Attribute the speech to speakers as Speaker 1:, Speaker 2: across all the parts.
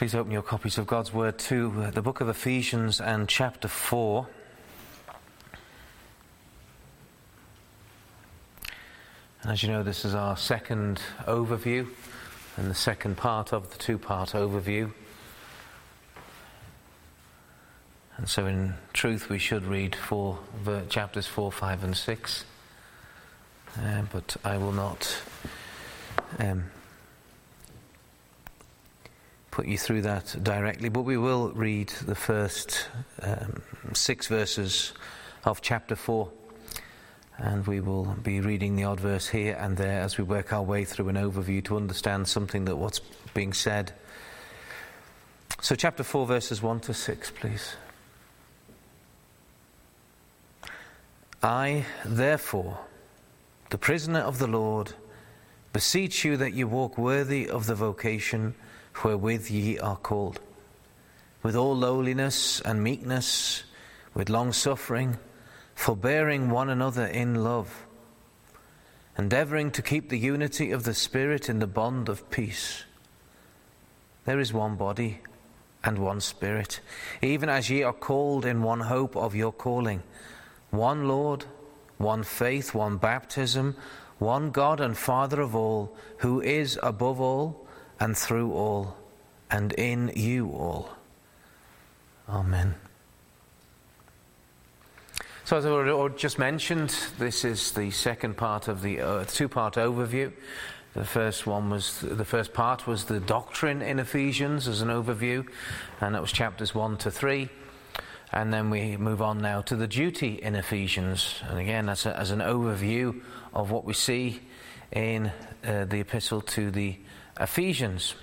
Speaker 1: Please open your copies of God's Word to the book of Ephesians and chapter 4. And as you know, this is our second overview and the second part of the two part overview. And so, in truth, we should read four, chapters 4, 5, and 6. Uh, but I will not um, put you through that directly, but we will read the first um, six verses of chapter 4. And we will be reading the odd verse here and there as we work our way through an overview to understand something that what's being said. So, chapter 4, verses 1 to 6, please. I, therefore, the prisoner of the Lord, beseech you that you walk worthy of the vocation wherewith ye are called, with all lowliness and meekness, with long suffering, forbearing one another in love, endeavouring to keep the unity of the Spirit in the bond of peace. There is one body and one Spirit, even as ye are called in one hope of your calling, one Lord, one faith, one baptism, one God and Father of all, who is above all and through all and in you all. Amen. So, as I just mentioned, this is the second part of the uh, two part overview. The first one was the first part was the doctrine in Ephesians as an overview, and that was chapters one to three. And then we move on now to the duty in Ephesians, and again as, a, as an overview of what we see in uh, the epistle to the Ephesians.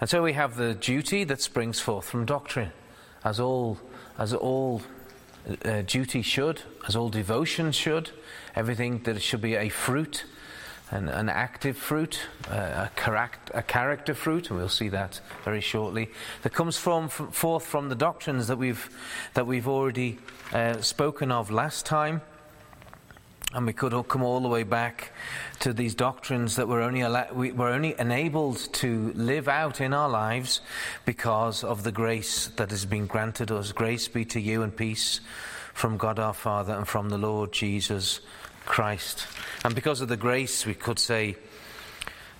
Speaker 1: And so we have the duty that springs forth from doctrine, as all, as all uh, duty should, as all devotion should, everything that should be a fruit, an, an active fruit, uh, a, a character fruit, and we'll see that very shortly, that comes from, from forth from the doctrines that we've, that we've already uh, spoken of last time. And we could come all the way back to these doctrines that we're only, we we're only enabled to live out in our lives because of the grace that has been granted us. Grace be to you and peace from God our Father and from the Lord Jesus Christ. And because of the grace, we could say,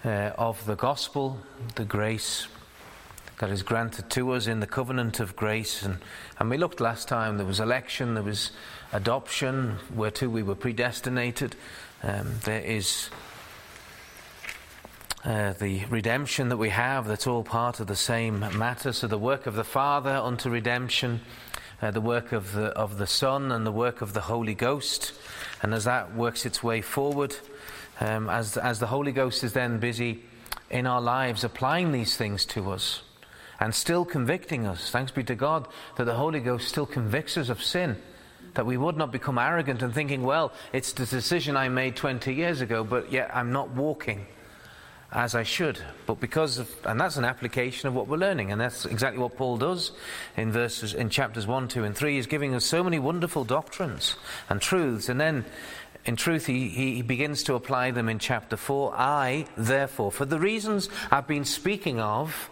Speaker 1: uh, of the gospel, the grace that is granted to us in the covenant of grace. And, and we looked last time, there was election, there was adoption, whereto we were predestinated. Um, there is uh, the redemption that we have, that's all part of the same matter. So, the work of the Father unto redemption, uh, the work of the, of the Son, and the work of the Holy Ghost. And as that works its way forward, um, as, as the Holy Ghost is then busy in our lives applying these things to us and still convicting us, thanks be to God that the Holy Ghost still convicts us of sin that we would not become arrogant and thinking, well, it's the decision I made 20 years ago, but yet I'm not walking as I should. But because of, and that's an application of what we're learning, and that's exactly what Paul does in verses, in chapters 1, 2, and 3. He's giving us so many wonderful doctrines and truths, and then in truth, he, he begins to apply them in chapter 4. I, therefore, for the reasons I've been speaking of,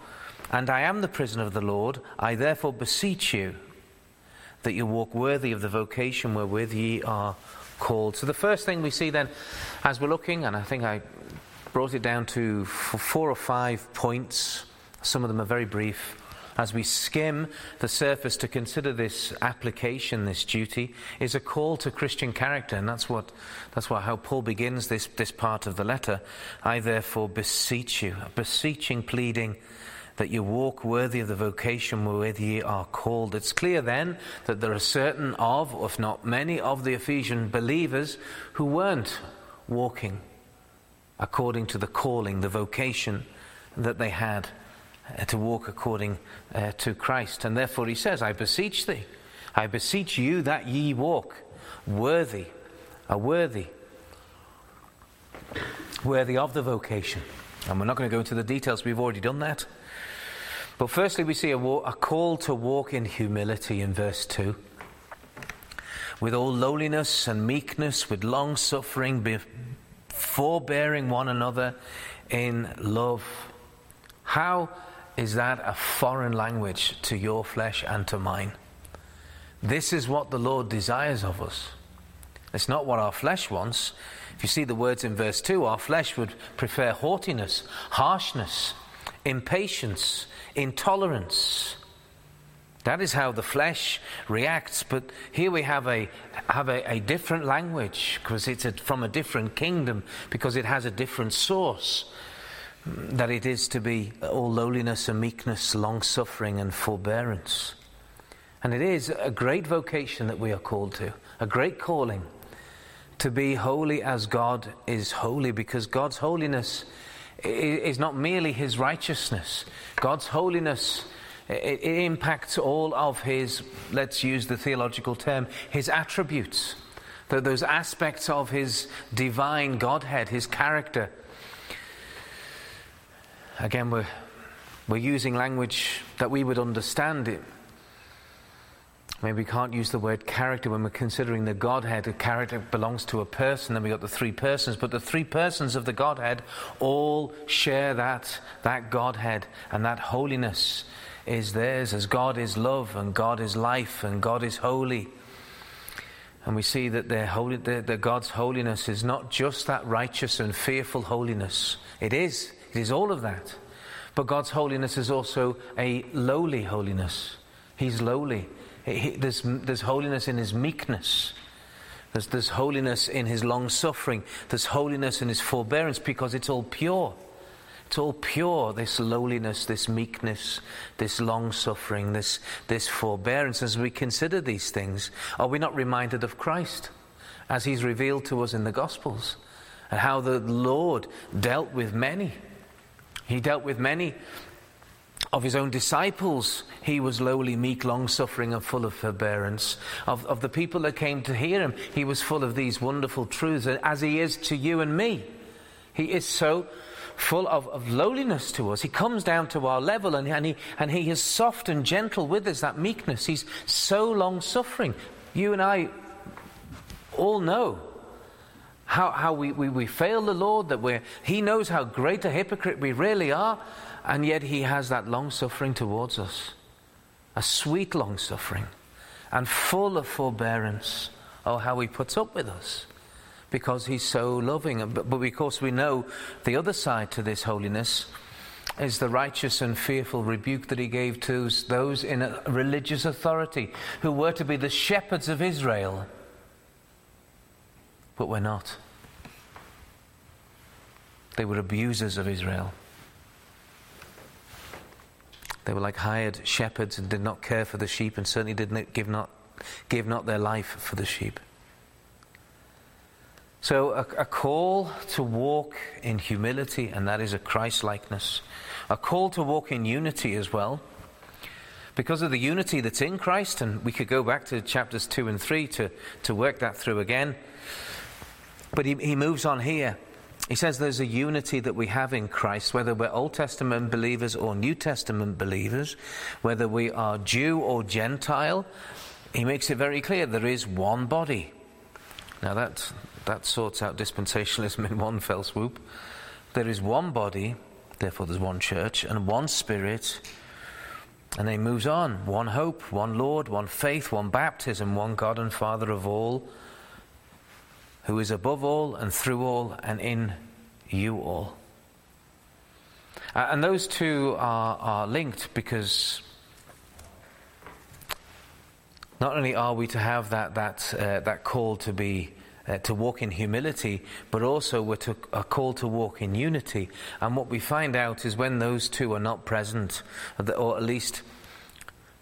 Speaker 1: and I am the prisoner of the Lord, I therefore beseech you that you walk worthy of the vocation wherewith ye are called. So, the first thing we see then, as we're looking, and I think I brought it down to four or five points, some of them are very brief. As we skim the surface to consider this application, this duty, is a call to Christian character, and that's what that's what, how Paul begins this, this part of the letter. I therefore beseech you, beseeching, pleading that you walk worthy of the vocation wherewith ye are called. It's clear then that there are certain of, if not many, of the Ephesian believers who weren't walking according to the calling, the vocation that they had uh, to walk according uh, to Christ. And therefore he says, I beseech thee, I beseech you that ye walk worthy, a worthy, worthy of the vocation. And we're not going to go into the details, we've already done that. But firstly, we see a, a call to walk in humility in verse 2. With all lowliness and meekness, with long suffering, forbearing one another in love. How is that a foreign language to your flesh and to mine? This is what the Lord desires of us. It's not what our flesh wants. If you see the words in verse 2, our flesh would prefer haughtiness, harshness, impatience, intolerance. That is how the flesh reacts. But here we have a, have a, a different language because it's a, from a different kingdom, because it has a different source. That it is to be all lowliness and meekness, long suffering and forbearance. And it is a great vocation that we are called to, a great calling to be holy as God is holy, because God's holiness is not merely his righteousness. God's holiness it, impacts all of his, let's use the theological term, his attributes, those aspects of his divine Godhead, his character. Again, we're, we're using language that we would understand it. Maybe we can't use the word character when we're considering the Godhead. A character belongs to a person, then we've got the three persons. But the three persons of the Godhead all share that, that Godhead and that holiness is theirs as God is love and God is life and God is holy. And we see that their holy, their, their God's holiness is not just that righteous and fearful holiness. It is. It is all of that. But God's holiness is also a lowly holiness. He's lowly. He, there's, there's holiness in his meekness. There's, there's holiness in his long suffering. There's holiness in his forbearance because it's all pure. It's all pure, this lowliness, this meekness, this long suffering, this, this forbearance. As we consider these things, are we not reminded of Christ as he's revealed to us in the Gospels and how the Lord dealt with many? He dealt with many of his own disciples, he was lowly, meek, long suffering, and full of forbearance. Of, of the people that came to hear him, he was full of these wonderful truths, as he is to you and me. He is so full of, of lowliness to us. He comes down to our level and, and, he, and he is soft and gentle with us, that meekness. He's so long suffering. You and I all know how, how we, we, we fail the Lord, that we're, He knows how great a hypocrite we really are, and yet He has that long suffering towards us. A sweet long suffering, and full of forbearance. Oh, how He puts up with us because He's so loving. But, but we know the other side to this holiness is the righteous and fearful rebuke that he gave to those in religious authority who were to be the shepherds of Israel but we're not. They were abusers of Israel. They were like hired shepherds and did not care for the sheep and certainly did not give not, give not their life for the sheep. So, a, a call to walk in humility, and that is a Christ likeness. A call to walk in unity as well because of the unity that's in Christ, and we could go back to chapters 2 and 3 to, to work that through again. But he, he moves on here. He says there's a unity that we have in Christ, whether we're Old Testament believers or New Testament believers, whether we are Jew or Gentile. He makes it very clear there is one body. Now that, that sorts out dispensationalism in one fell swoop. There is one body, therefore there's one church, and one spirit. And then he moves on one hope, one Lord, one faith, one baptism, one God and Father of all who is above all and through all and in you all. Uh, and those two are, are linked because not only are we to have that, that, uh, that call to be uh, to walk in humility, but also we're to, a call to walk in unity. And what we find out is when those two are not present, or at least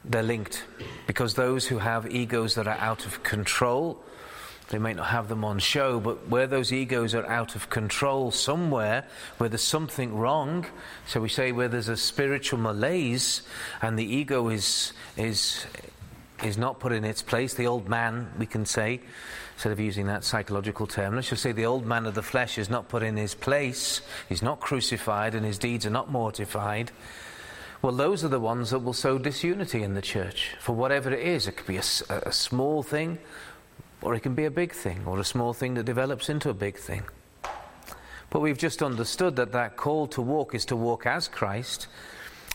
Speaker 1: they're linked, because those who have egos that are out of control they may not have them on show, but where those egos are out of control somewhere, where there's something wrong, so we say where there's a spiritual malaise and the ego is, is, is not put in its place, the old man, we can say, instead of using that psychological term, let's just say the old man of the flesh is not put in his place, he's not crucified, and his deeds are not mortified. Well, those are the ones that will sow disunity in the church for whatever it is. It could be a, a small thing or it can be a big thing, or a small thing that develops into a big thing. But we've just understood that that call to walk is to walk as Christ,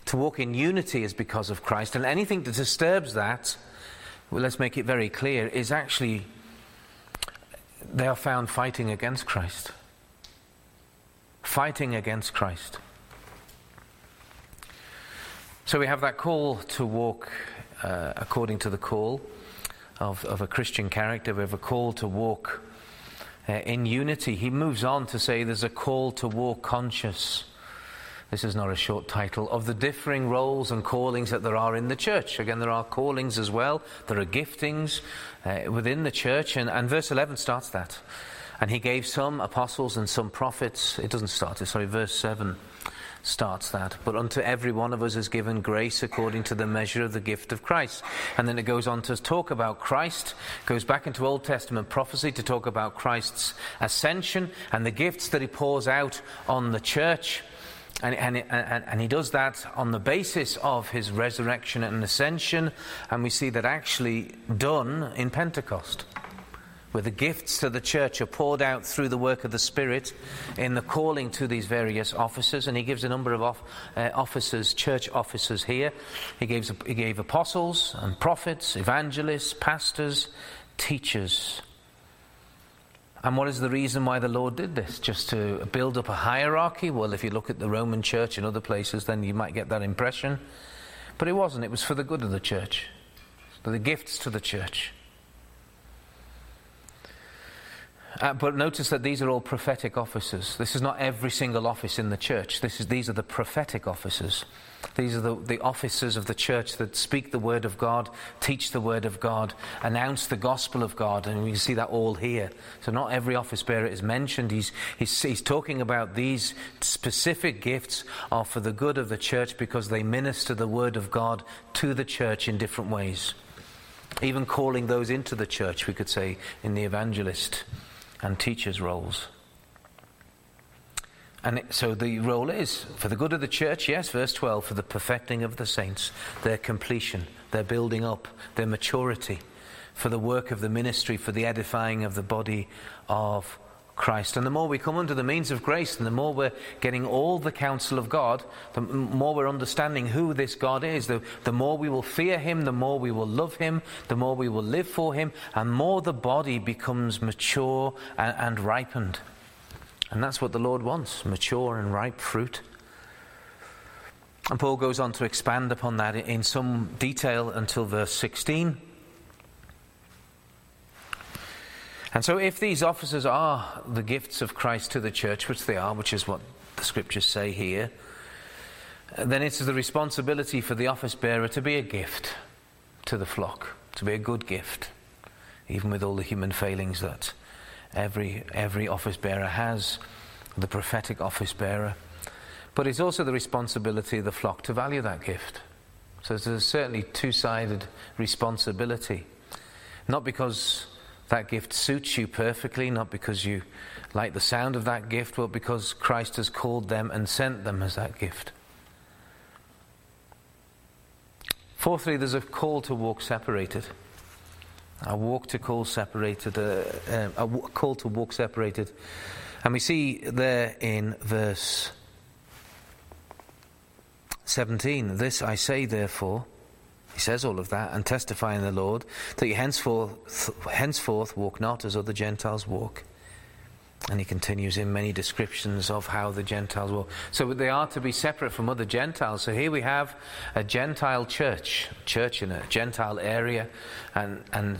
Speaker 1: to walk in unity is because of Christ. And anything that disturbs that, well, let's make it very clear, is actually they are found fighting against Christ. Fighting against Christ. So we have that call to walk uh, according to the call of, of a Christian character. We have a call to walk uh, in unity. He moves on to say there's a call to walk conscious. This is not a short title of the differing roles and callings that there are in the church. Again, there are callings as well, there are giftings uh, within the church, and, and verse 11 starts that. And he gave some apostles and some prophets. It doesn't start it, sorry, verse 7 starts that. But unto every one of us is given grace according to the measure of the gift of Christ. And then it goes on to talk about Christ, goes back into Old Testament prophecy to talk about Christ's ascension and the gifts that he pours out on the church. And, and, and, and, he does that on the basis of his resurrection and ascension, and we see that actually done in Pentecost where the gifts to the church are poured out through the work of the Spirit in the calling to these various offices. And he gives a number of off, uh, officers, church officers here. He, gives, he gave apostles and prophets, evangelists, pastors, teachers. And what is the reason why the Lord did this? Just to build up a hierarchy? Well, if you look at the Roman church in other places, then you might get that impression. But it wasn't. It was for the good of the church, for the gifts to the church. Uh, but notice that these are all prophetic offices. This is not every single office in the church. This is, these are the prophetic offices. These are the, the officers of the church that speak the word of God, teach the word of God, announce the gospel of God. And we can see that all here. So, not every office bearer is mentioned. He's, he's, he's talking about these specific gifts are for the good of the church because they minister the word of God to the church in different ways. Even calling those into the church, we could say, in the evangelist and teachers' roles. And so the role is for the good of the church, yes, verse 12, for the perfecting of the saints, their completion, their building up, their maturity, for the work of the ministry, for the edifying of the body of Christ. And the more we come under the means of grace, and the more we're getting all the counsel of God, the more we're understanding who this God is, the, the more we will fear Him, the more we will love Him, the more we will live for Him, and more the body becomes mature and, and ripened. And that's what the Lord wants mature and ripe fruit. And Paul goes on to expand upon that in some detail until verse 16. And so, if these offices are the gifts of Christ to the church, which they are, which is what the scriptures say here, then it is the responsibility for the office bearer to be a gift to the flock, to be a good gift, even with all the human failings that every, every office bearer has, the prophetic office bearer. But it's also the responsibility of the flock to value that gift. So there's a certainly two sided responsibility. Not because that gift suits you perfectly, not because you like the sound of that gift, but because Christ has called them and sent them as that gift. Fourthly, there's a call to walk separated. A walk to call separated, uh, uh, a call to walk separated. And we see there in verse 17, This I say, therefore, he says all of that and testify in the Lord that you henceforth, henceforth walk not as other Gentiles walk. And he continues in many descriptions of how the Gentiles walk. So they are to be separate from other Gentiles. So here we have a Gentile church, church in a Gentile area, and, and,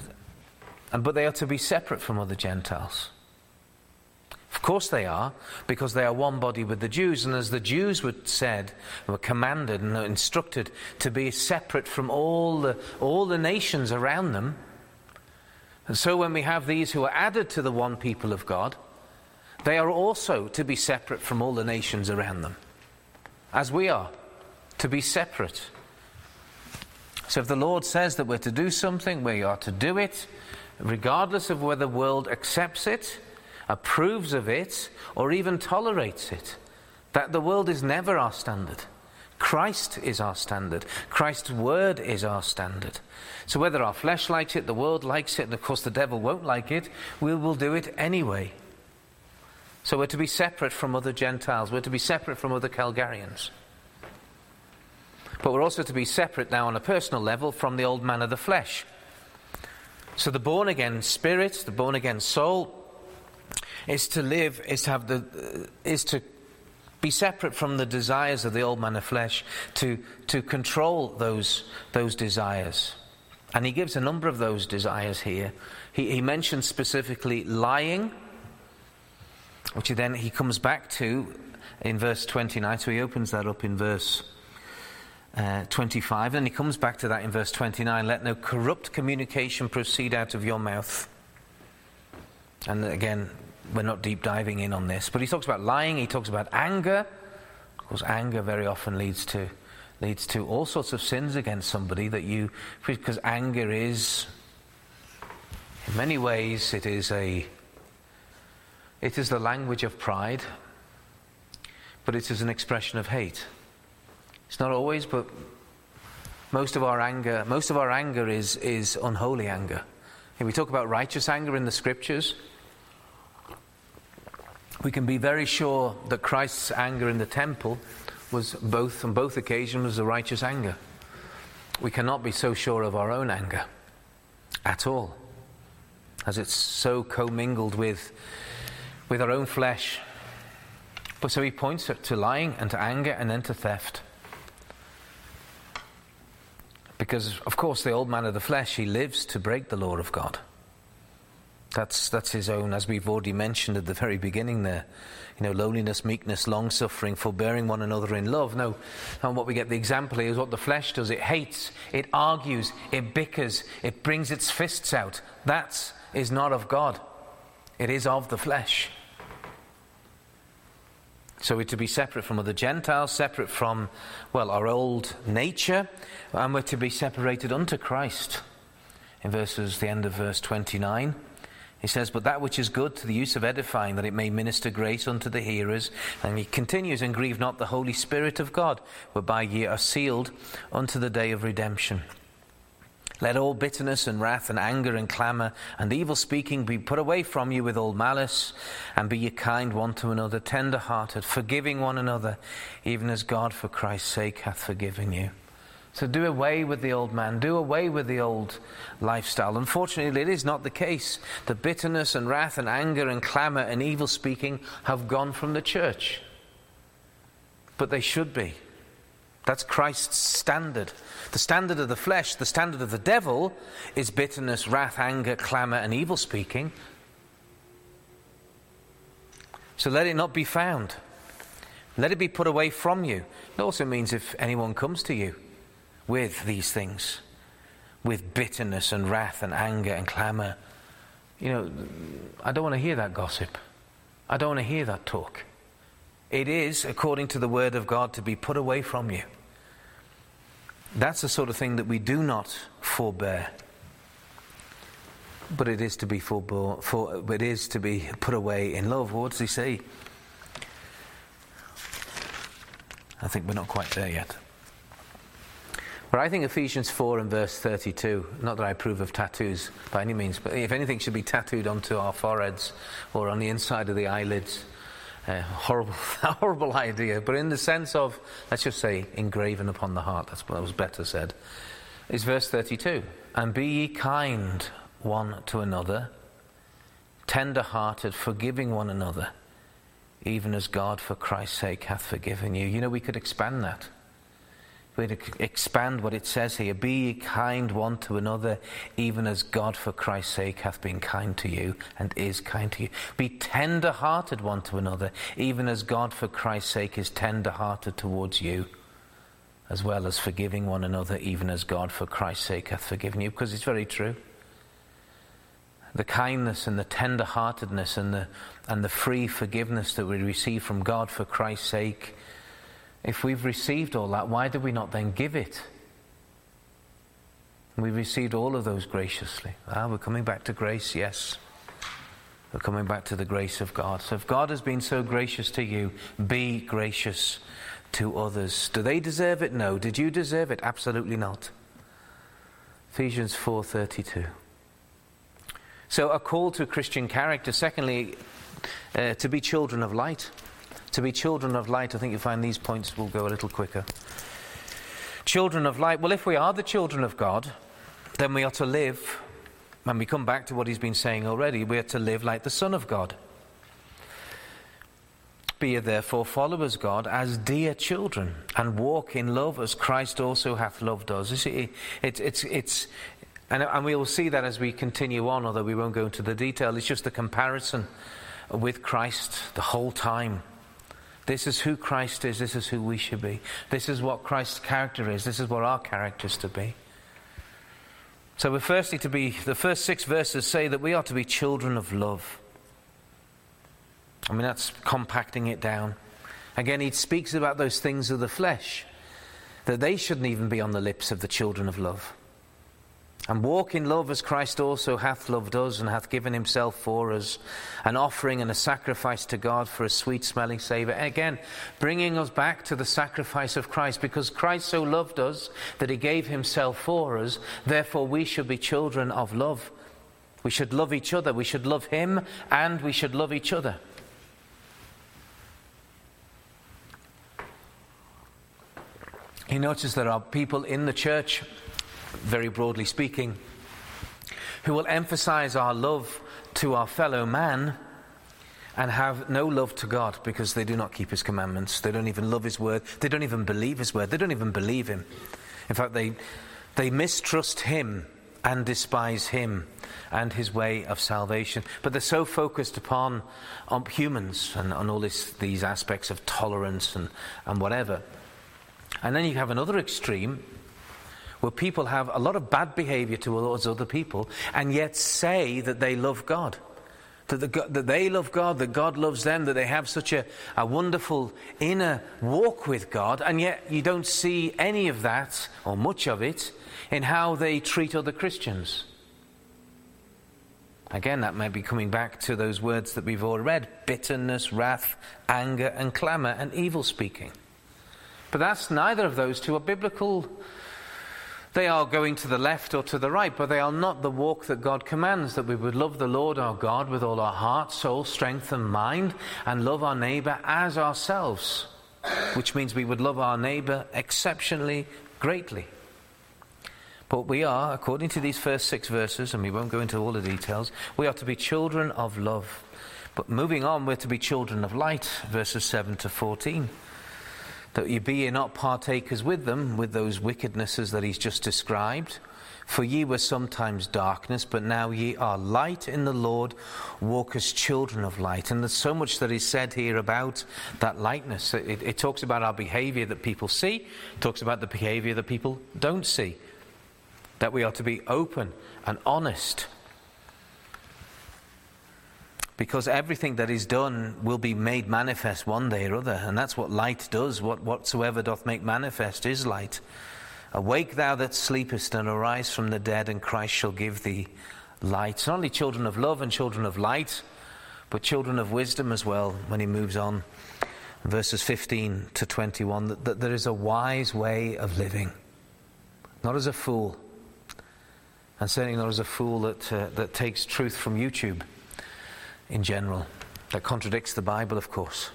Speaker 1: and but they are to be separate from other Gentiles. Course they are, because they are one body with the Jews. And as the Jews were said, were commanded and instructed to be separate from all the, all the nations around them. And so when we have these who are added to the one people of God, they are also to be separate from all the nations around them, as we are, to be separate. So if the Lord says that we're to do something, we are to do it, regardless of whether the world accepts it approves of it, or even tolerates it. That the world is never our standard. Christ is our standard. Christ's word is our standard. So whether our flesh likes it, the world likes it, and of course the devil won't like it, we will do it anyway. So we're to be separate from other Gentiles. We're to be separate from other Calgarians. But we're also to be separate now on a personal level from the old man of the flesh. So the born again spirit, the born again soul, is to live, is to have the, uh, is to be separate from the desires of the old man of flesh, to, to control those, those desires. And he gives a number of those desires here. He, he mentions specifically lying, which he then he comes back to in verse 29. So he opens that up in verse uh, 25, and he comes back to that in verse 29. Let no corrupt communication proceed out of your mouth. And again, we're not deep diving in on this, but he talks about lying, he talks about anger. Of course, anger very often leads to leads to all sorts of sins against somebody that you because anger is in many ways it is a it is the language of pride but it is an expression of hate it's not always but most of our anger most of our anger is is unholy anger and we talk about righteous anger in the scriptures we can be very sure that Christ's anger in the temple was both, on both occasions, was a righteous anger. We cannot be so sure of our own anger at all, as it's so commingled with, with our own flesh. But so he points to lying and to anger and then to theft. Because, of course, the old man of the flesh, he lives to break the law of God. That's, that's his own, as we've already mentioned at the very beginning there. You know, lowliness, meekness, long suffering, forbearing one another in love. No, and what we get the example here is what the flesh does it hates, it argues, it bickers, it brings its fists out. That is not of God, it is of the flesh. So we're to be separate from other Gentiles, separate from, well, our old nature, and we're to be separated unto Christ. In verses, the end of verse 29. He says, But that which is good to the use of edifying, that it may minister grace unto the hearers. And he continues, And grieve not the Holy Spirit of God, whereby ye are sealed unto the day of redemption. Let all bitterness and wrath and anger and clamour and evil speaking be put away from you with all malice, and be ye kind one to another, tender hearted, forgiving one another, even as God for Christ's sake hath forgiven you. So do away with the old man, do away with the old lifestyle. Unfortunately, it is not the case. The bitterness and wrath and anger and clamour and evil speaking have gone from the church. But they should be. That's Christ's standard. The standard of the flesh, the standard of the devil, is bitterness, wrath, anger, clamour, and evil speaking. So let it not be found. Let it be put away from you. It also means if anyone comes to you with these things, with bitterness and wrath and anger and clamor. You know, I don't want to hear that gossip. I don't want to hear that talk. It is, according to the word of God, to be put away from you. That's the sort of thing that we do not forbear. But it is to be forbore, for, it is to be put away in love. What does he say? I think we're not quite there yet. But I think Ephesians 4 and verse 32, not that I approve of tattoos by any means, but if anything should be tattooed onto our foreheads or on the inside of the eyelids, uh, horrible, horrible idea. But in the sense of, let's just say, engraven upon the heart, that's what was better said, is verse 32. And be ye kind one to another, tender hearted, forgiving one another, even as God for Christ's sake hath forgiven you. You know, we could expand that we expand what it says here. Be kind one to another, even as God for Christ's sake hath been kind to you and is kind to you. Be tender hearted one to another, even as God for Christ's sake is tender hearted towards you, as well as forgiving one another, even as God for Christ's sake hath forgiven you. Because it's very true. The kindness and the tender heartedness and the, and the free forgiveness that we receive from God for Christ's sake if we've received all that, why do we not then give it? We received all of those graciously. Ah, we're coming back to grace, yes. We're coming back to the grace of God. So if God has been so gracious to you, be gracious to others. Do they deserve it? No. Did you deserve it? Absolutely not. Ephesians 4:32. So a call to Christian character. Secondly, uh, to be children of light. To be children of light, I think you'll find these points will go a little quicker. Children of light. Well, if we are the children of God, then we are to live, and we come back to what he's been saying already, we are to live like the Son of God. Be ye therefore followers, God, as dear children, and walk in love as Christ also hath loved us. You see, it's, it's, it's, and, and we will see that as we continue on, although we won't go into the detail. It's just a comparison with Christ the whole time. This is who Christ is. This is who we should be. This is what Christ's character is. This is what our character is to be. So we're firstly to be, the first six verses say that we are to be children of love. I mean, that's compacting it down. Again, he speaks about those things of the flesh, that they shouldn't even be on the lips of the children of love. And walk in love as Christ also hath loved us and hath given himself for us, an offering and a sacrifice to God for a sweet smelling savour. Again, bringing us back to the sacrifice of Christ, because Christ so loved us that he gave himself for us, therefore we should be children of love. We should love each other, we should love him, and we should love each other. He notices there are people in the church, very broadly speaking, who will emphasize our love to our fellow man and have no love to God because they do not keep his commandments. They don't even love his word. They don't even believe his word. They don't even believe him. In fact, they, they mistrust him and despise him and his way of salvation. But they're so focused upon, on humans and on all this, these aspects of tolerance and, and whatever and then you have another extreme where people have a lot of bad behavior towards other people and yet say that they love God. That, the, that they love God, that God loves them, that they have such a, a wonderful inner walk with God, and yet you don't see any of that, or much of it, in how they treat other Christians. Again, that may be coming back to those words that we've all read bitterness, wrath, anger, and clamour, and evil speaking. But that's neither of those two are biblical. They are going to the left or to the right, but they are not the walk that God commands that we would love the Lord our God with all our heart, soul, strength, and mind, and love our neighbor as ourselves, which means we would love our neighbor exceptionally greatly. But we are, according to these first six verses, and we won't go into all the details, we are to be children of love. But moving on, we're to be children of light, verses 7 to 14 that ye be ye not partakers with them, with those wickednesses that he's just described. For ye were sometimes darkness, but now ye are light in the Lord, walk as children of light. And there's so much that is said here about that lightness. It, it talks about our behavior that people see, talks about the behavior that people don't see. That we are to be open and honest because everything that is done will be made manifest one day or other, and that's what light does. What, whatsoever doth make manifest is light. Awake, thou that sleepest, and arise from the dead, and Christ shall give thee light. Not only children of love and children of light, but children of wisdom as well, when he moves on. Verses 15 to 21 that, that there is a wise way of living, not as a fool, and certainly not as a fool that, uh, that takes truth from YouTube in general. That contradicts the Bible, of course.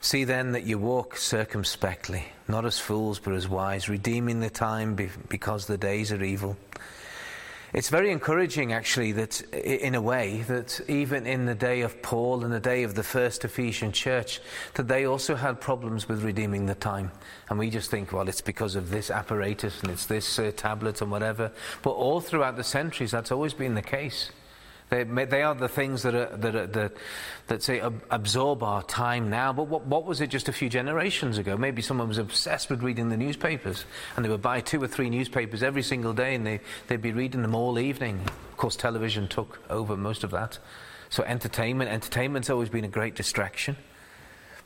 Speaker 1: See then that you walk circumspectly, not as fools, but as wise, redeeming the time because the days are evil. It's very encouraging, actually, that in a way, that even in the day of Paul and the day of the first Ephesian church, that they also had problems with redeeming the time. And we just think, well, it's because of this apparatus and it's this uh, tablet and whatever. But all throughout the centuries, that's always been the case. They, they are the things that, are, that, are, that, that say absorb our time now. But what, what was it just a few generations ago? Maybe someone was obsessed with reading the newspapers and they would buy two or three newspapers every single day and they, they'd be reading them all evening. Of course, television took over most of that. So, entertainment, entertainment's always been a great distraction.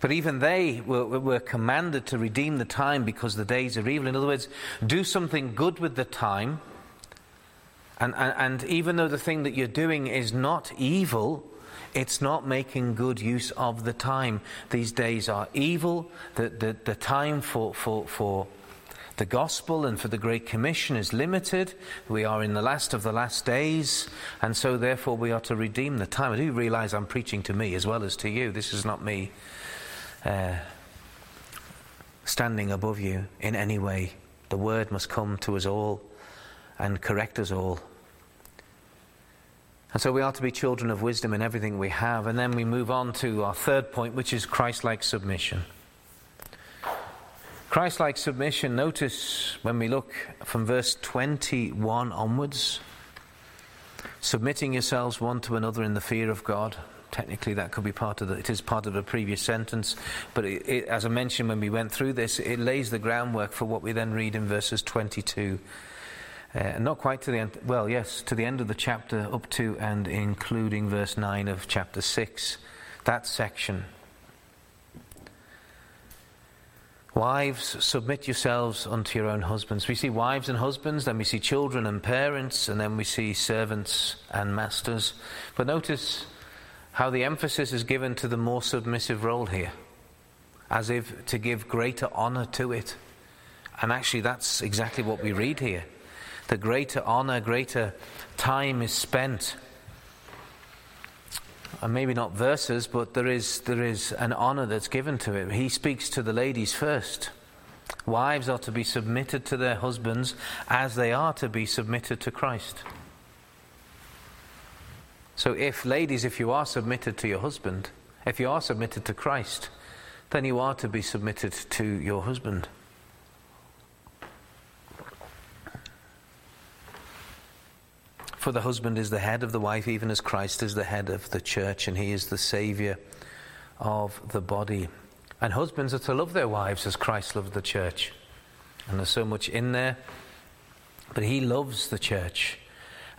Speaker 1: But even they were, were, commanded to redeem the time because the days are evil. In other words, do something good with the time and, and, and even though the thing that you're doing is not evil, it's not making good use of the time. These days are evil. The, the, the time for, for, for the gospel and for the Great Commission is limited. We are in the last of the last days, and so therefore we are to redeem the time. I do realize I'm preaching to me as well as to you. This is not me uh, standing above you in any way. The word must come to us all and correct us all. And so we are to be children of wisdom in everything we have. And then we move on to our third point, which is Christ like submission. Christ like submission, notice when we look from verse 21 onwards, submitting yourselves one to another in the fear of God. Technically, that could be part of the, it is part of the previous sentence, but it, it, as I mentioned when we went through this, it lays the groundwork for what we then read in verses 22 uh, not quite to the end, well, yes, to the end of the chapter, up to and including verse 9 of chapter 6. That section. Wives, submit yourselves unto your own husbands. We see wives and husbands, then we see children and parents, and then we see servants and masters. But notice how the emphasis is given to the more submissive role here, as if to give greater honor to it. And actually, that's exactly what we read here the greater honor, greater time is spent. And maybe not verses, but there is, there is an honor that's given to it. He speaks to the ladies first. Wives are to be submitted to their husbands as they are to be submitted to Christ. So, if, ladies, if you are submitted to your husband, if you are submitted to Christ, then you are to be submitted to your husband. For the husband is the head of the wife, even as Christ is the head of the church, and he is the Saviour of the body. And husbands are to love their wives as Christ loved the church. And there's so much in there. But he loves the church.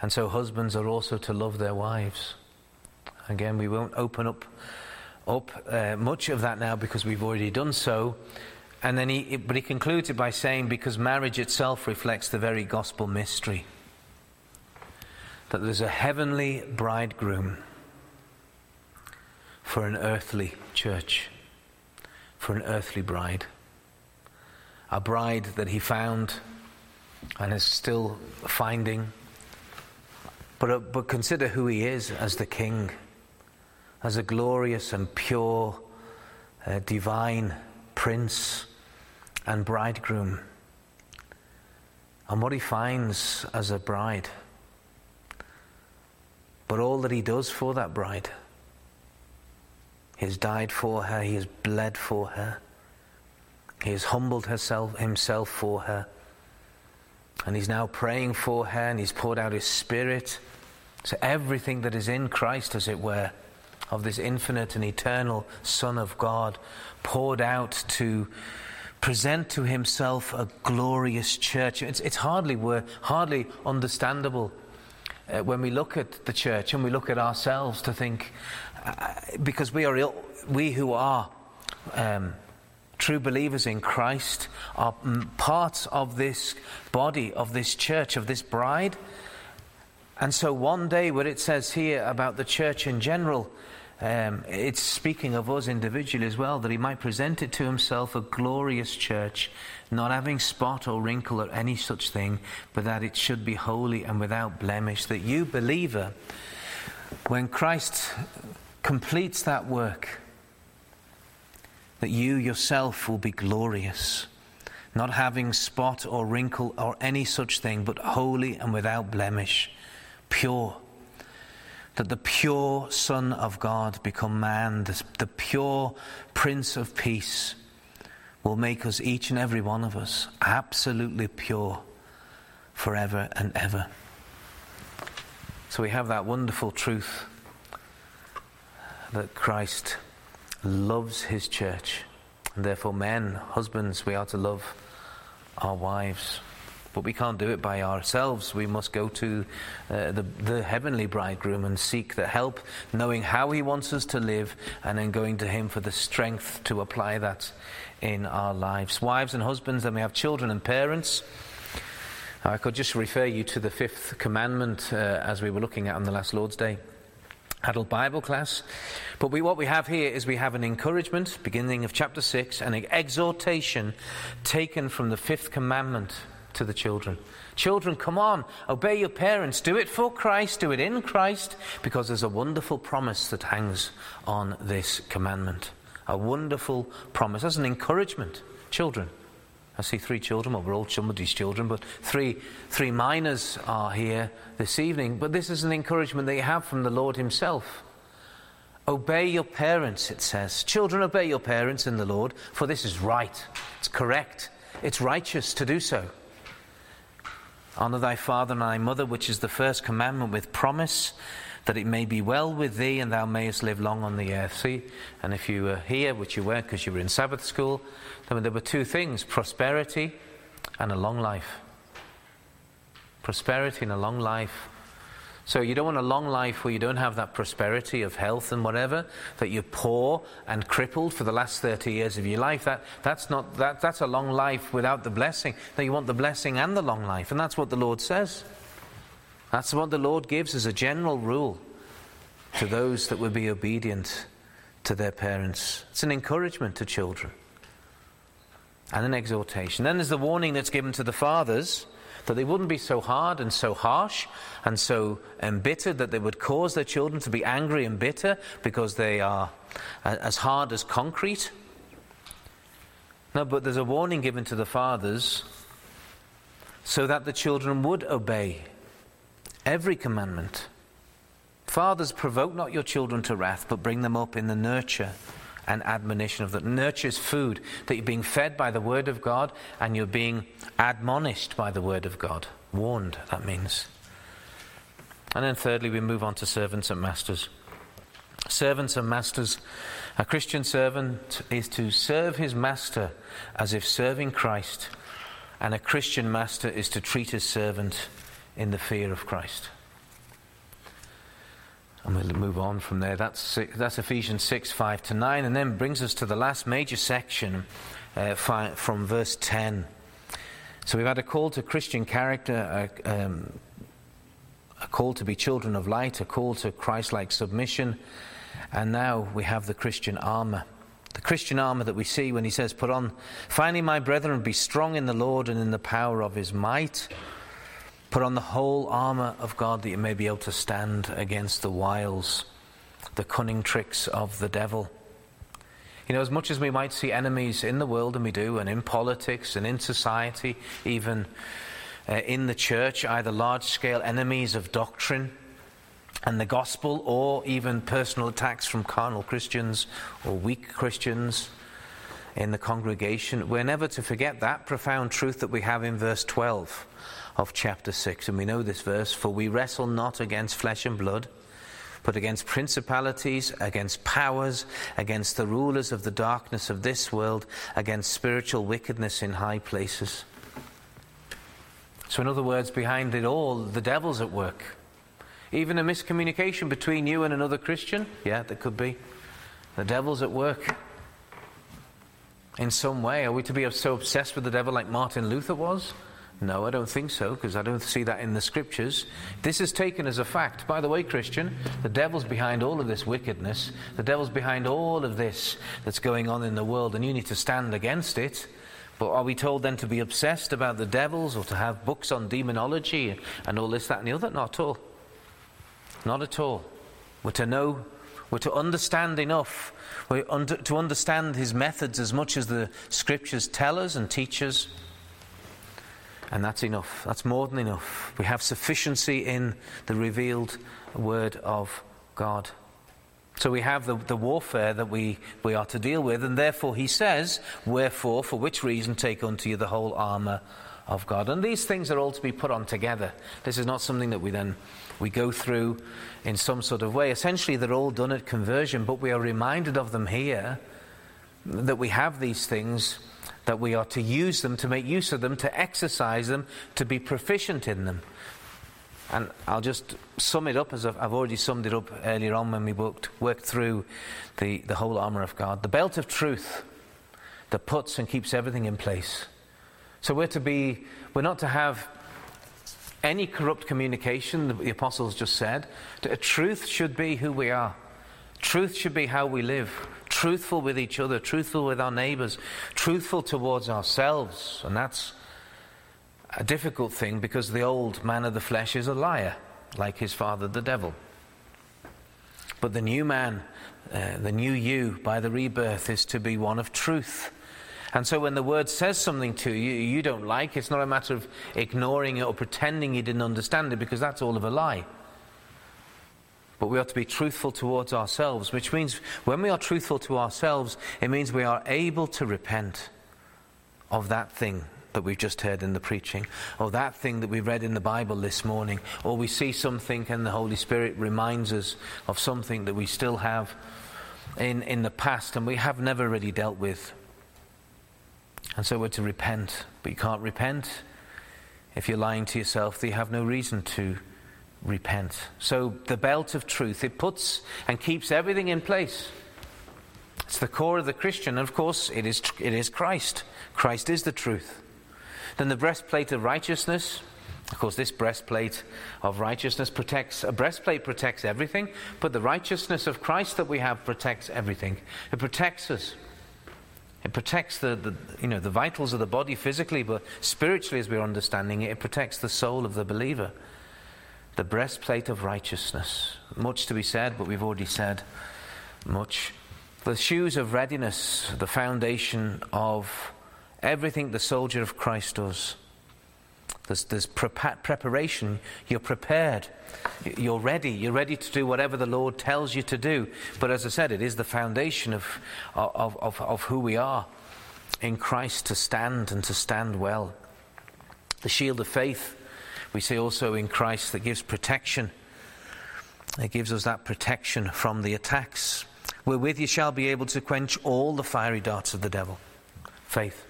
Speaker 1: And so husbands are also to love their wives. Again, we won't open up, up uh, much of that now because we've already done so. And then he, but he concludes it by saying, because marriage itself reflects the very gospel mystery that there's a heavenly bridegroom for an earthly church, for an earthly bride. A bride that he found and is still finding. But, uh, but consider who he is as the king, as a glorious and pure, uh, divine prince and bridegroom. And what he finds as a bride but all that he does for that bride. He has died for her, he has bled for her, he has humbled herself, himself for her, and he's now praying for her, and he's poured out his spirit. So everything that is in Christ, as it were, of this infinite and eternal Son of God, poured out to present to himself a glorious church. It's, it's hardly, hardly understandable uh, when we look at the church and we look at ourselves to think, uh, because we are Ill, we who are um, true believers in Christ are parts of this body, of this church, of this bride. And so one day, what it says here about the church in general, um, it's speaking of us individually as well, that he might present it to himself a glorious church, not having spot or wrinkle or any such thing, but that it should be holy and without blemish. That you, believer, when Christ completes that work, that you yourself will be glorious, not having spot or wrinkle or any such thing, but holy and without blemish, pure that the pure Son of God become man, the, the pure Prince of Peace, will make us, each and every one of us, absolutely pure forever and ever. So we have that wonderful truth that Christ loves his church. And therefore, men, husbands, we are to love our wives. But we can't do it by ourselves. We must go to uh, the, the heavenly bridegroom and seek the help, knowing how he wants us to live, and then going to him for the strength to apply that in our lives. Wives and husbands, then we have children and parents. I could just refer you to the fifth commandment uh, as we were looking at on the last Lord's Day adult Bible class. But we, what we have here is we have an encouragement, beginning of chapter 6, and an exhortation taken from the fifth commandment to the children. Children, come on, obey your parents. Do it for Christ, do it in Christ, because there's a wonderful promise that hangs on this commandment. A wonderful promise. As an encouragement children. I see three children. Well, we're all somebody's children, but three, three minors are here this evening. But this is an encouragement that you have from the Lord Himself. Obey your parents, it says. Children, obey your parents in the Lord, for this is right. It's correct. It's righteous to do so. Honor thy father and thy mother, which is the first commandment with promise, that it may be well with thee and thou mayest live long on the earth. See? And if you were here, which you weren't because you were in Sabbath school, then there were two things prosperity and a long life. Prosperity and a long life. So you don't want a long life where you don't have that prosperity of health and whatever, that you're poor and crippled for the last 30 years of your life. That, that's, not, that, that's a long life without the blessing. That you want the blessing and the long life. And that's what the Lord says. That's what the Lord gives as a general rule to those that would be obedient to their parents. It's an encouragement to children and an exhortation. Then there's the warning that's given to the fathers that they wouldn't be so hard and so harsh and so embittered that they would cause their children to be angry and bitter because they are as hard as concrete. No, but there's a warning given to the fathers so that the children would obey every commandment. Fathers, provoke not your children to wrath, but bring them up in the nurture and admonition of that. Nurtures food, that you're being fed by the Word of God and you're being admonished by the Word of God. Warned, that means. And then thirdly, we move on to servants and masters. Servants and masters. A Christian servant is to serve his master as if serving Christ, and a Christian master is to treat his servant in the fear of Christ. And we'll move on from there. That's, that's Ephesians 6 5 to 9, and then brings us to the last major section uh, from verse 10. So we've had a call to Christian character, a, um, a call to be children of light, a call to Christ like submission, and now we have the Christian armor. The Christian armor that we see when he says, Put on, finally, my brethren, be strong in the Lord and in the power of his might. Put on the whole armor of God that you may be able to stand against the wiles, the cunning tricks of the devil. You know, as much as we might see enemies in the world, and we do, and in politics and in society, even uh, in the church, either large scale enemies of doctrine and the gospel, or even personal attacks from carnal Christians or weak Christians in the congregation, we're never to forget that profound truth that we have in verse 12 of chapter 6. And we know this verse For we wrestle not against flesh and blood but against principalities, against powers, against the rulers of the darkness of this world, against spiritual wickedness in high places. So, in other words, behind it all, the devil's at work. Even a miscommunication between you and another Christian, yeah, there could be. The devil's at work. In some way, are we to be so obsessed with the devil like Martin Luther was? No, I don't think so, because I don't see that in the scriptures. This is taken as a fact. By the way, Christian, the devil's behind all of this wickedness. The devil's behind all of this that's going on in the world, and you need to stand against it. But are we told then to be obsessed about the devils or to have books on demonology and all this, that, and the other? Not at all. Not at all. We're to know, we're to understand enough, we're under, to understand his methods as much as the scriptures tell us and teach us. And that's enough. That's more than enough. We have sufficiency in the revealed Word of God. So we have the, the warfare that we, we are to deal with, and therefore he says, Wherefore, for which reason, take unto you the whole armour of God. And these things are all to be put on together. This is not something that we then we go through in some sort of way. Essentially, they're all done at conversion, but we are reminded of them here that we have these things that we are to use them, to make use of them, to exercise them, to be proficient in them. And I'll just sum it up as I've already summed it up earlier on when we worked, worked through the, the whole armour of God. The belt of truth that puts and keeps everything in place. So we're to be, we're not to have any corrupt communication, the apostles just said. Truth should be who we are. Truth should be how we live truthful with each other, truthful with our neighbors, truthful towards ourselves. And that's a difficult thing because the old man of the flesh is a liar, like his father, the devil. But the new man, uh, the new you by the rebirth, is to be one of truth And so when the word says something to you you don't like, it's not a matter of ignoring it or pretending you didn't understand it because that's all of a lie. But we are to be truthful towards ourselves, which means when we are truthful to ourselves, it means we are able to repent of that thing that we've just heard in the preaching, or that thing that we read in the Bible this morning, or we see something and the Holy Spirit reminds us of something that we still have in, in the past and we have never really dealt with. And so we're to repent, but you can't repent if you're lying to yourself, that you have no reason to repent. So the belt of truth, it puts and keeps everything in place. It's the core of the Christian, and of course, it is, it is Christ. Christ is the truth. Then the breastplate of righteousness. Of course, this breastplate of righteousness protects, a breastplate protects everything, but the righteousness of Christ that we have protects everything. It protects us. It protects the, the, you know, the vitals of the body physically, but spiritually, as we're understanding it, it protects the soul of the believer. The breastplate of righteousness. Much to be said, but we've already said much. The shoes of readiness, the foundation of everything the soldier of Christ does. There's, there's preparation. You're prepared. You're ready. You're ready to do whatever the Lord tells you to do. But as I said, it is the foundation of, of, of, of who we are in Christ to stand and to stand well. The shield of faith, we see also in Christ, that gives protection. It gives us that protection from the attacks. Wherewith you shall be able to quench all the fiery darts of the devil. Faith.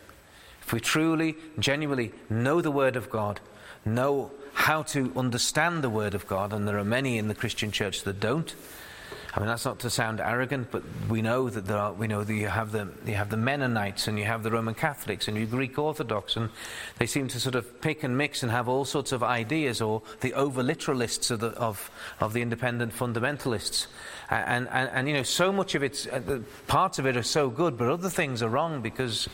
Speaker 1: If we truly, genuinely know the Word of God, know how to understand the Word of God, and there are many in the Christian church that don't. I mean, that's not to sound arrogant, but we know that there are, we know that you have the, you have the Mennonites and you have the Roman Catholics and you Greek Orthodox, and they seem to sort of pick and mix and have all sorts of ideas, or the over literalists of the, of, of the independent fundamentalists. And, and, and, you know, so much of it, uh, parts of it are so good, but other things are wrong because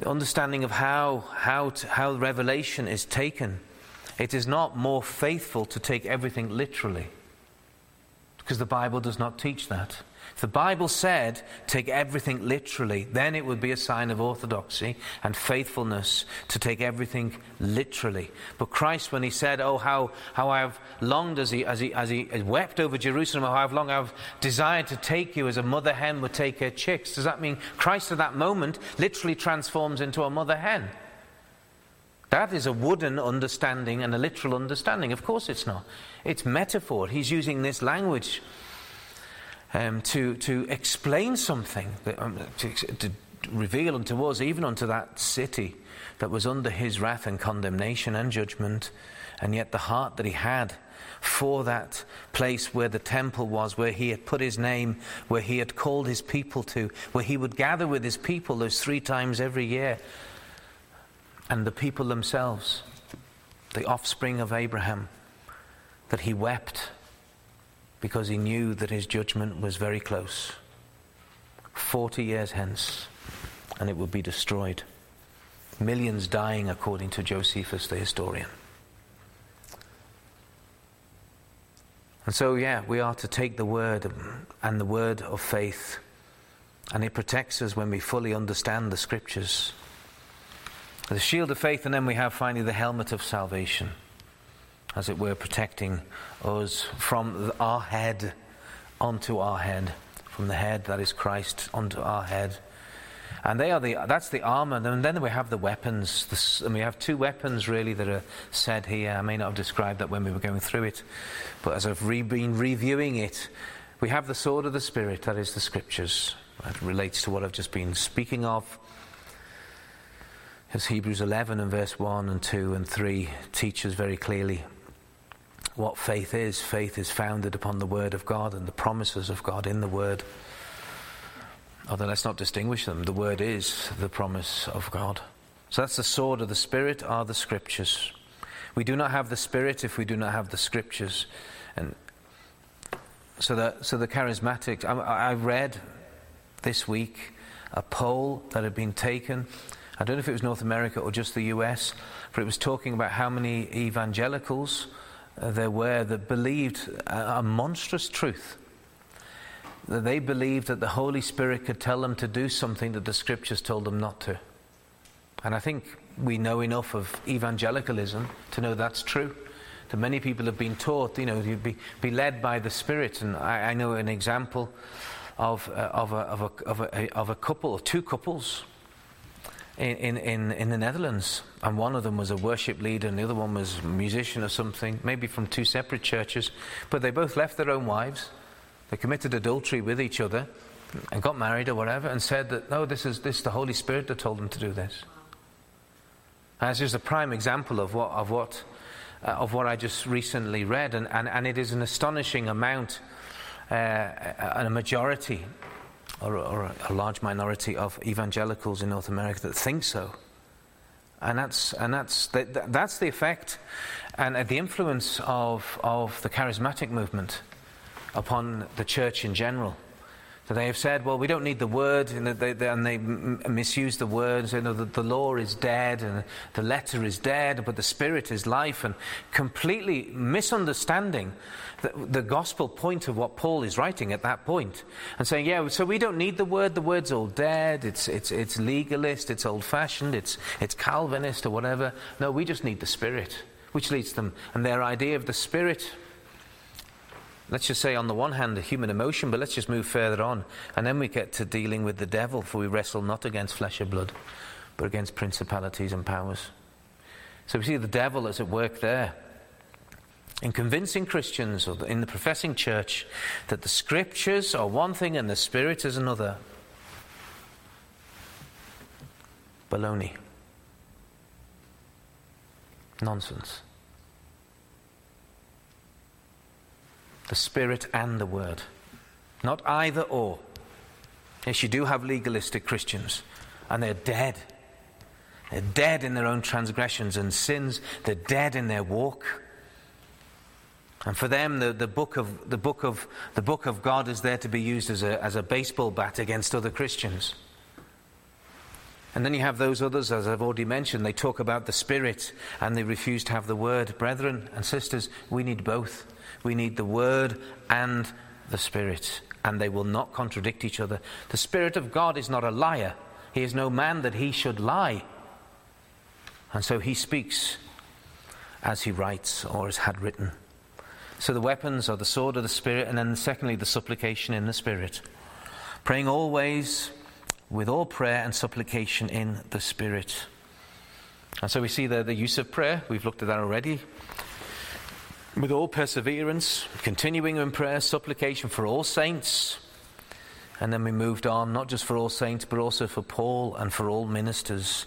Speaker 1: the understanding of how, how, to, how revelation is taken, it is not more faithful to take everything literally. Because the Bible does not teach that. If the Bible said, take everything literally, then it would be a sign of orthodoxy and faithfulness to take everything literally. But Christ, when he said, Oh, how, how I have longed as he, as, he, as he wept over Jerusalem, how I've long I've desired to take you as a mother hen would take her chicks, does that mean Christ at that moment literally transforms into a mother hen? That is a wooden understanding and a literal understanding. Of course it's not. It's metaphor. He's using this language um, to, to explain something, that, um, to, to reveal unto us, even unto that city that was under his wrath and condemnation and judgment, and yet the heart that he had for that place where the temple was, where he had put his name, where he had called his people to, where he would gather with his people those three times every year. And the people themselves, the offspring of Abraham, that he wept because he knew that his judgment was very close. Forty years hence, and it would be destroyed. Millions dying, according to Josephus the historian. And so, yeah, we are to take the word and the word of faith, and it protects us when we fully understand the scriptures. The shield of faith, and then we have finally the helmet of salvation as it were, protecting us from our head onto our head, from the head that is Christ onto our head. And they are the, that's the armor. And then we have the weapons. and we have two weapons, really, that are said here. I may not have described that when we were going through it. But as I've re- been reviewing it, we have the sword of the Spirit, that is the scriptures. That relates to what I've just been speaking of. As Hebrews 11 and verse 1 and 2 and 3 teaches very clearly what faith is. Faith is founded upon the Word of God and the promises of God in the Word. Although let's not distinguish them, the Word is the promise of God. So that's the sword of the Spirit, are the Scriptures. We do not have the Spirit if we do not have the Scriptures. And so the, so the charismatics, I, I read this week a poll that had been taken. I don't know if it was North America or just the US, but it was talking about how many evangelicals there were that believed a, a monstrous truth that they believed that the Holy Spirit could tell them to do something that the scriptures told them not to. And I think we know enough of evangelicalism to know that's true. That many people have been taught, you know, be, be led by the Spirit. And I, I know an example of, uh, of, a, of, a, of, a, of a couple, of two couples in, in, in the Netherlands. And one of them was a worship leader, and the other one was a musician or something, maybe from two separate churches. But they both left their own wives. They committed adultery with each other and got married or whatever, and said that, no, this is, this the Holy Spirit that told them to do this. And just a prime example of what, of what, uh, of what I just recently read, and, and, and it is an astonishing amount, uh, and a majority or, or a large minority of evangelicals in North America that think so. And that's, and that's, the, that's the effect and the influence of, of the charismatic movement upon the church in general. So they have said, well, we don't need the word, and they, they, and they m- misuse the word, you know, the, the law is dead, and the letter is dead, but the spirit is life, and completely misunderstanding the, the gospel point of what Paul is writing at that point, and saying, yeah, so we don't need the word, the word's all dead, it's, it's, it's legalist, it's old fashioned, it's, it's Calvinist, or whatever. No, we just need the spirit, which leads them, and their idea of the spirit let's just say, on the one hand, a human emotion, but let's just move further on. And then we get to dealing with the devil, for we wrestle not against flesh and blood, but against principalities and powers. So we see the devil is at work there. In convincing Christians or in the professing church that the scriptures are one thing and the spirit is another. Baloney. Nonsense. The Spirit and the Word. Not either or. Yes, you do have legalistic Christians, and they're dead. They're dead in their own transgressions and sins, they're dead in their walk. And for them, the, the, book of, the, book of, the book of God is there to be used as a, as a baseball bat against other Christians. And then you have those others, as I've already mentioned, they talk about the Spirit and they refuse to have the Word. Brethren and sisters, we need both. We need the Word and the Spirit, and they will not contradict each other. The Spirit of God is not a liar, He is no man that he should lie. And so He speaks as He writes or as had written. So the weapons are the sword of the Spirit, and then secondly, the supplication in the Spirit. Praying always with all prayer and supplication in the Spirit. And so we see there the use of prayer. We've looked at that already with all perseverance, continuing in prayer, supplication for all saints. And then we moved on, not just for all saints, but also for Paul and for all ministers,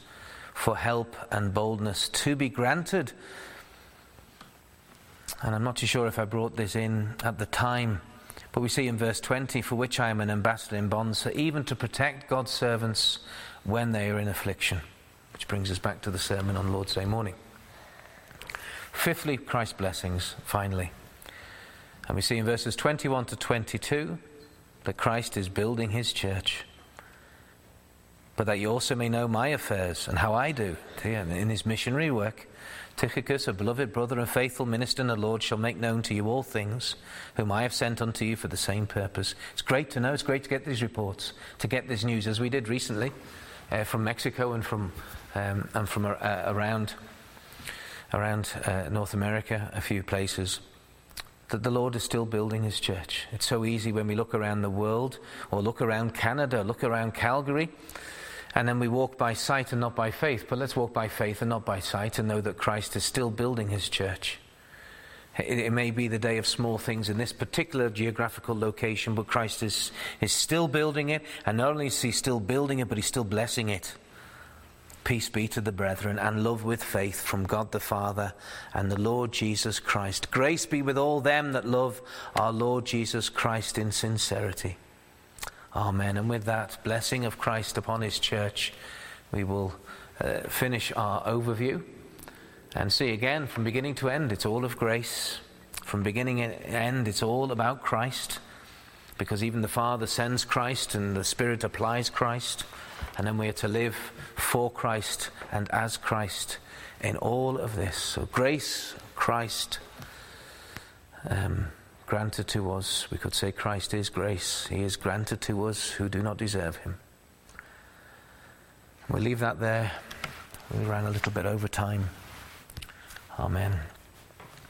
Speaker 1: for help and boldness to be granted. And I'm not too sure if I brought this in at the time, but we see in verse 20, for which I am an ambassador in bonds, so even to protect God's servants when they are in affliction. Which brings us back to the sermon on Lord's Day morning. Fifthly, Christ's blessings, finally. And we see in verses 21 to 22 that Christ is building his church. But that you also may know my affairs and how I do in his missionary work. Tychicus, a beloved brother and faithful minister in the Lord, shall make known to you all things, whom I have sent unto you for the same purpose. It's great to know, it's great to get these reports, to get this news, as we did recently uh, from Mexico and from, um, and from uh, around around uh, North America, a few places, that the Lord is still building his church. It's so easy when we look around the world or look around Canada, look around Calgary, and then we walk by sight and not by faith. But let's walk by faith and not by sight and know that Christ is still building his church. It, it may be the day of small things in this particular geographical location, but Christ is, is still building it, and not only is he still building it, but he's still blessing it. Peace be to the brethren, and love with faith from God the Father and the Lord Jesus Christ. Grace be with all them that love our Lord Jesus Christ in sincerity. Amen. And with that blessing of Christ upon his church, we will uh, finish our overview and see again from beginning to end, it's all of grace. From beginning to end, it's all about Christ, because even the Father sends Christ and the Spirit applies Christ. And then we are to live for Christ and as Christ in all of this. So grace, Christ, um, granted to us. We could say Christ is grace. He is granted to us who do not deserve him. We'll leave that there. We ran a little bit over time. Amen.